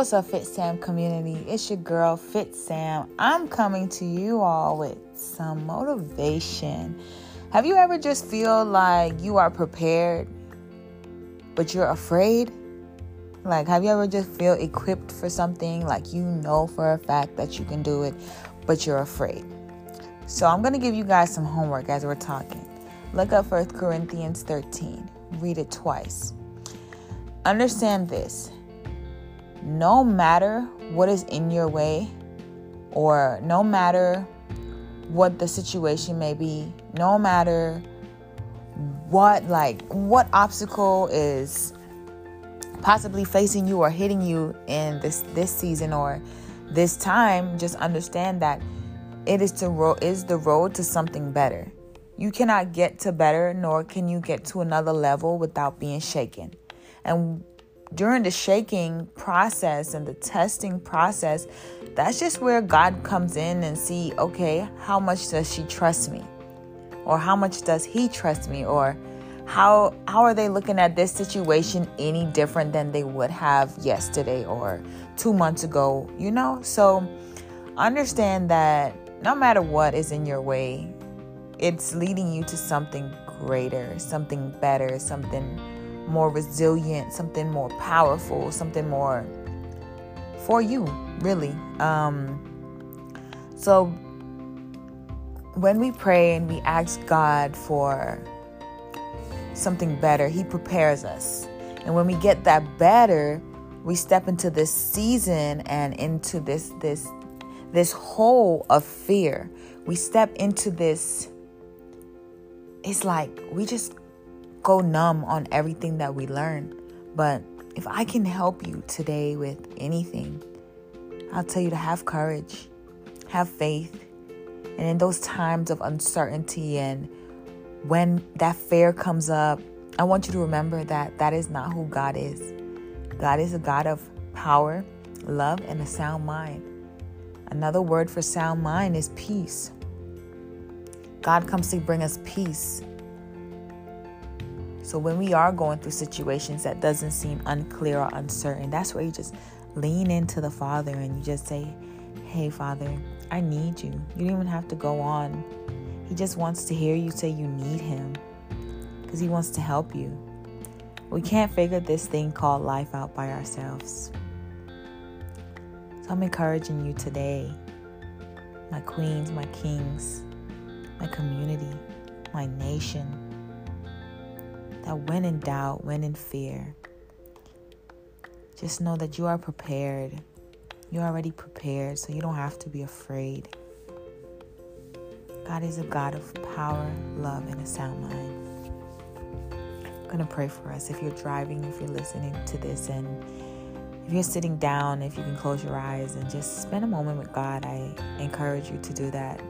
what's up, Fit Sam community? It's your girl, Fit Sam. I'm coming to you all with some motivation. Have you ever just feel like you are prepared, but you're afraid? Like, have you ever just feel equipped for something, like you know for a fact that you can do it, but you're afraid? So I'm gonna give you guys some homework as we're talking. Look up 1 Corinthians 13. Read it twice. Understand this no matter what is in your way, or no matter what the situation may be, no matter what like what obstacle is possibly facing you or hitting you in this this season or this time, just understand that it is to ro- is the road to something better. You cannot get to better, nor can you get to another level without being shaken. And during the shaking process and the testing process, that's just where God comes in and see, okay, how much does she trust me? Or how much does he trust me? Or how how are they looking at this situation any different than they would have yesterday or 2 months ago, you know? So understand that no matter what is in your way, it's leading you to something greater, something better, something more resilient, something more powerful, something more for you, really. Um, so when we pray and we ask God for something better, He prepares us. And when we get that better, we step into this season and into this this this hole of fear. We step into this it's like we just go numb on everything that we learn. But if I can help you today with anything, I'll tell you to have courage, have faith. And in those times of uncertainty and when that fear comes up, I want you to remember that that is not who God is. God is a God of power, love, and a sound mind. Another word for sound mind is peace. God comes to bring us peace. So when we are going through situations that doesn't seem unclear or uncertain, that's where you just lean into the Father and you just say, "Hey Father, I need you." You don't even have to go on. He just wants to hear you say you need him because he wants to help you. We can't figure this thing called life out by ourselves. So I'm encouraging you today, my queens, my kings, my community, my nation that when in doubt, when in fear, just know that you are prepared. You're already prepared, so you don't have to be afraid. God is a God of power, love, and a sound mind. I'm going to pray for us. If you're driving, if you're listening to this, and if you're sitting down, if you can close your eyes and just spend a moment with God, I encourage you to do that.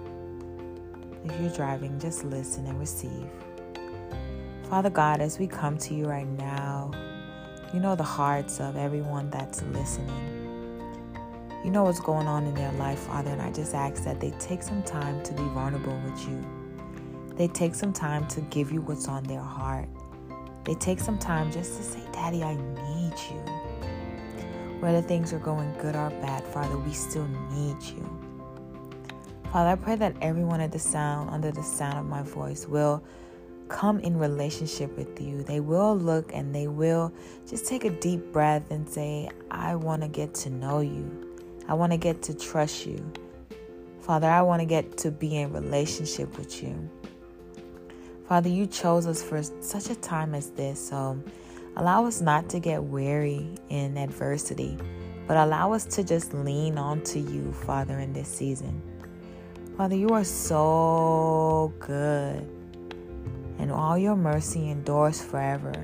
If you're driving, just listen and receive. Father God, as we come to you right now, you know the hearts of everyone that's listening. You know what's going on in their life, Father, and I just ask that they take some time to be vulnerable with you. They take some time to give you what's on their heart. They take some time just to say, Daddy, I need you. Whether things are going good or bad, Father, we still need you. Father, I pray that everyone at the sound, under the sound of my voice, will come in relationship with you. They will look and they will just take a deep breath and say, I want to get to know you. I want to get to trust you. Father, I want to get to be in relationship with you. Father, you chose us for such a time as this, so allow us not to get weary in adversity, but allow us to just lean on to you, Father, in this season. Father, you are so good and all your mercy endures forever.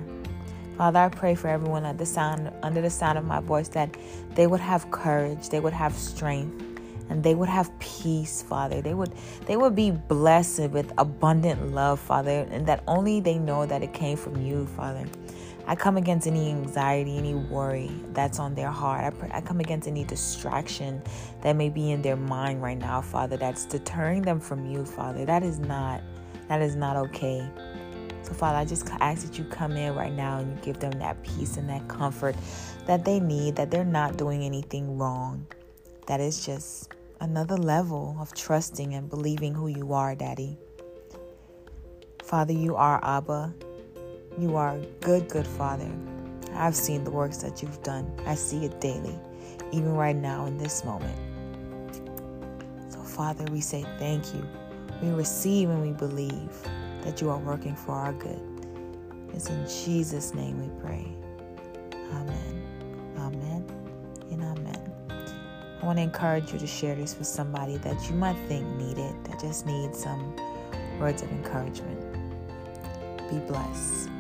Father, I pray for everyone at the sound under the sound of my voice that they would have courage, they would have strength, and they would have peace, Father. They would they would be blessed with abundant love, Father, and that only they know that it came from you, Father. I come against any anxiety, any worry that's on their heart. I, pray, I come against any distraction that may be in their mind right now, Father, that's deterring them from you, Father. That is not that is not okay. So, Father, I just ask that you come in right now and you give them that peace and that comfort that they need, that they're not doing anything wrong. That is just another level of trusting and believing who you are, Daddy. Father, you are Abba. You are a good, good Father. I've seen the works that you've done. I see it daily, even right now in this moment. So, Father, we say thank you. We receive and we believe that you are working for our good. It's in Jesus' name we pray. Amen. Amen and amen. I want to encourage you to share this with somebody that you might think need it, that just needs some words of encouragement. Be blessed.